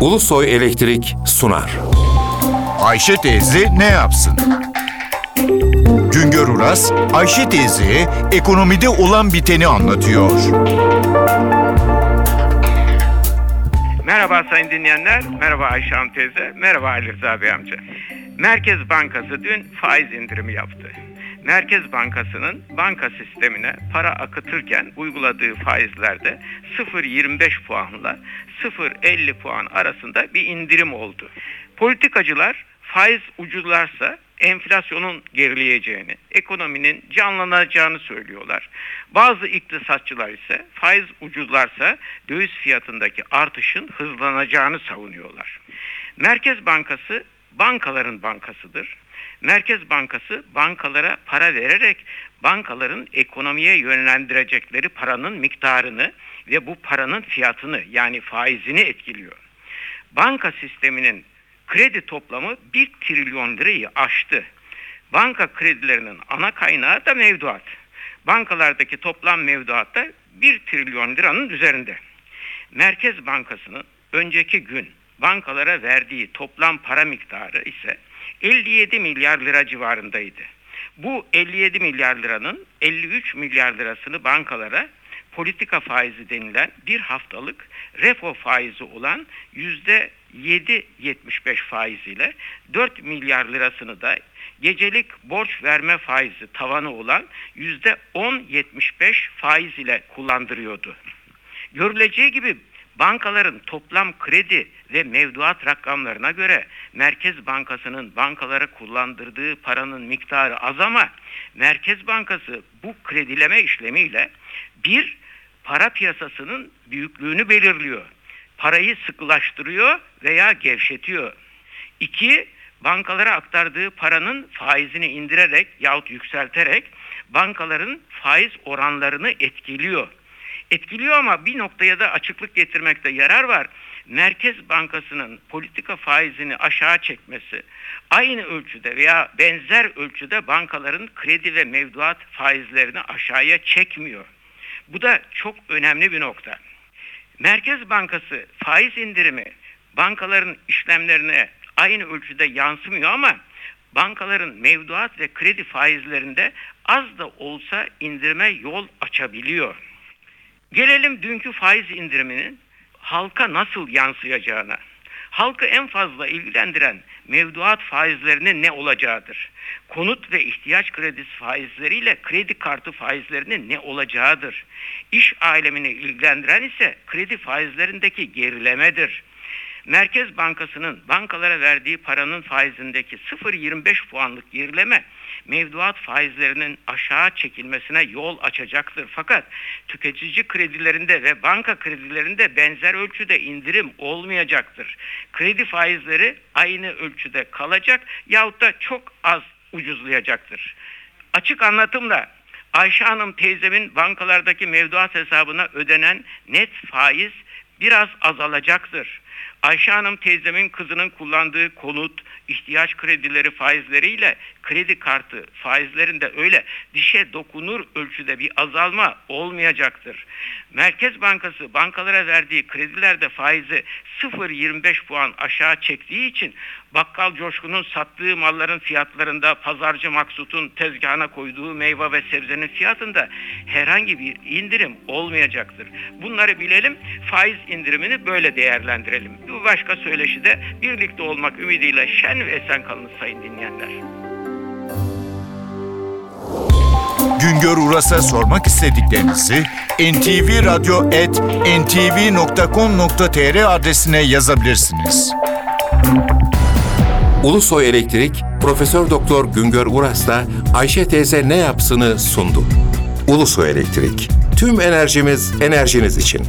Ulusoy Elektrik sunar. Ayşe teyze ne yapsın? Güngör Uras, Ayşe teyze ekonomide olan biteni anlatıyor. Merhaba sayın dinleyenler, merhaba Ayşe Hanım teyze, merhaba Ali Rıza Bey amca. Merkez Bankası dün faiz indirimi yaptı. Merkez Bankası'nın banka sistemine para akıtırken uyguladığı faizlerde 0.25 puanla 0.50 puan arasında bir indirim oldu. Politikacılar faiz ucuzlarsa enflasyonun gerileyeceğini, ekonominin canlanacağını söylüyorlar. Bazı iktisatçılar ise faiz ucuzlarsa döviz fiyatındaki artışın hızlanacağını savunuyorlar. Merkez Bankası bankaların bankasıdır. Merkez Bankası bankalara para vererek bankaların ekonomiye yönlendirecekleri paranın miktarını ve bu paranın fiyatını yani faizini etkiliyor. Banka sisteminin kredi toplamı 1 trilyon lirayı aştı. Banka kredilerinin ana kaynağı da mevduat. Bankalardaki toplam mevduat da 1 trilyon liranın üzerinde. Merkez Bankası'nın önceki gün bankalara verdiği toplam para miktarı ise 57 milyar lira civarındaydı. Bu 57 milyar liranın 53 milyar lirasını bankalara politika faizi denilen bir haftalık repo faizi olan %7.75 faiziyle 4 milyar lirasını da gecelik borç verme faizi tavanı olan %10.75 faiz ile kullandırıyordu. Görüleceği gibi bankaların toplam kredi ve mevduat rakamlarına göre Merkez Bankası'nın bankalara kullandırdığı paranın miktarı az ama Merkez Bankası bu kredileme işlemiyle bir para piyasasının büyüklüğünü belirliyor. Parayı sıkılaştırıyor veya gevşetiyor. İki, bankalara aktardığı paranın faizini indirerek yahut yükselterek bankaların faiz oranlarını etkiliyor etkiliyor ama bir noktaya da açıklık getirmekte yarar var. Merkez Bankası'nın politika faizini aşağı çekmesi aynı ölçüde veya benzer ölçüde bankaların kredi ve mevduat faizlerini aşağıya çekmiyor. Bu da çok önemli bir nokta. Merkez Bankası faiz indirimi bankaların işlemlerine aynı ölçüde yansımıyor ama bankaların mevduat ve kredi faizlerinde az da olsa indirime yol açabiliyor. Gelelim dünkü faiz indiriminin halka nasıl yansıyacağına. Halkı en fazla ilgilendiren mevduat faizlerinin ne olacağıdır. Konut ve ihtiyaç kredisi faizleriyle kredi kartı faizlerinin ne olacağıdır. İş alemini ilgilendiren ise kredi faizlerindeki gerilemedir. Merkez Bankası'nın bankalara verdiği paranın faizindeki 0.25 puanlık gerileme mevduat faizlerinin aşağı çekilmesine yol açacaktır. Fakat tüketici kredilerinde ve banka kredilerinde benzer ölçüde indirim olmayacaktır. Kredi faizleri aynı ölçüde kalacak yahut da çok az ucuzlayacaktır. Açık anlatımla Ayşe Hanım teyzemin bankalardaki mevduat hesabına ödenen net faiz biraz azalacaktır. Ayşe Hanım teyzemin kızının kullandığı konut, ihtiyaç kredileri faizleriyle kredi kartı faizlerinde öyle dişe dokunur ölçüde bir azalma olmayacaktır. Merkez Bankası bankalara verdiği kredilerde faizi 0.25 puan aşağı çektiği için bakkal coşkunun sattığı malların fiyatlarında pazarcı maksutun tezgahına koyduğu meyve ve sebzenin fiyatında herhangi bir indirim olmayacaktır. Bunları bilelim faiz indirimini böyle değerlendirelim. Bu başka söyleşi de birlikte olmak ümidiyle şen ve esen kalın sayın dinleyenler. Güngör Uras'a sormak istediklerinizi ntvradio.ntv.com.tr adresine yazabilirsiniz. Ulusoy Elektrik Profesör Doktor Güngör Uras'la Ayşe teyze ne yapsını sundu. Ulusoy Elektrik. Tüm enerjimiz enerjiniz için.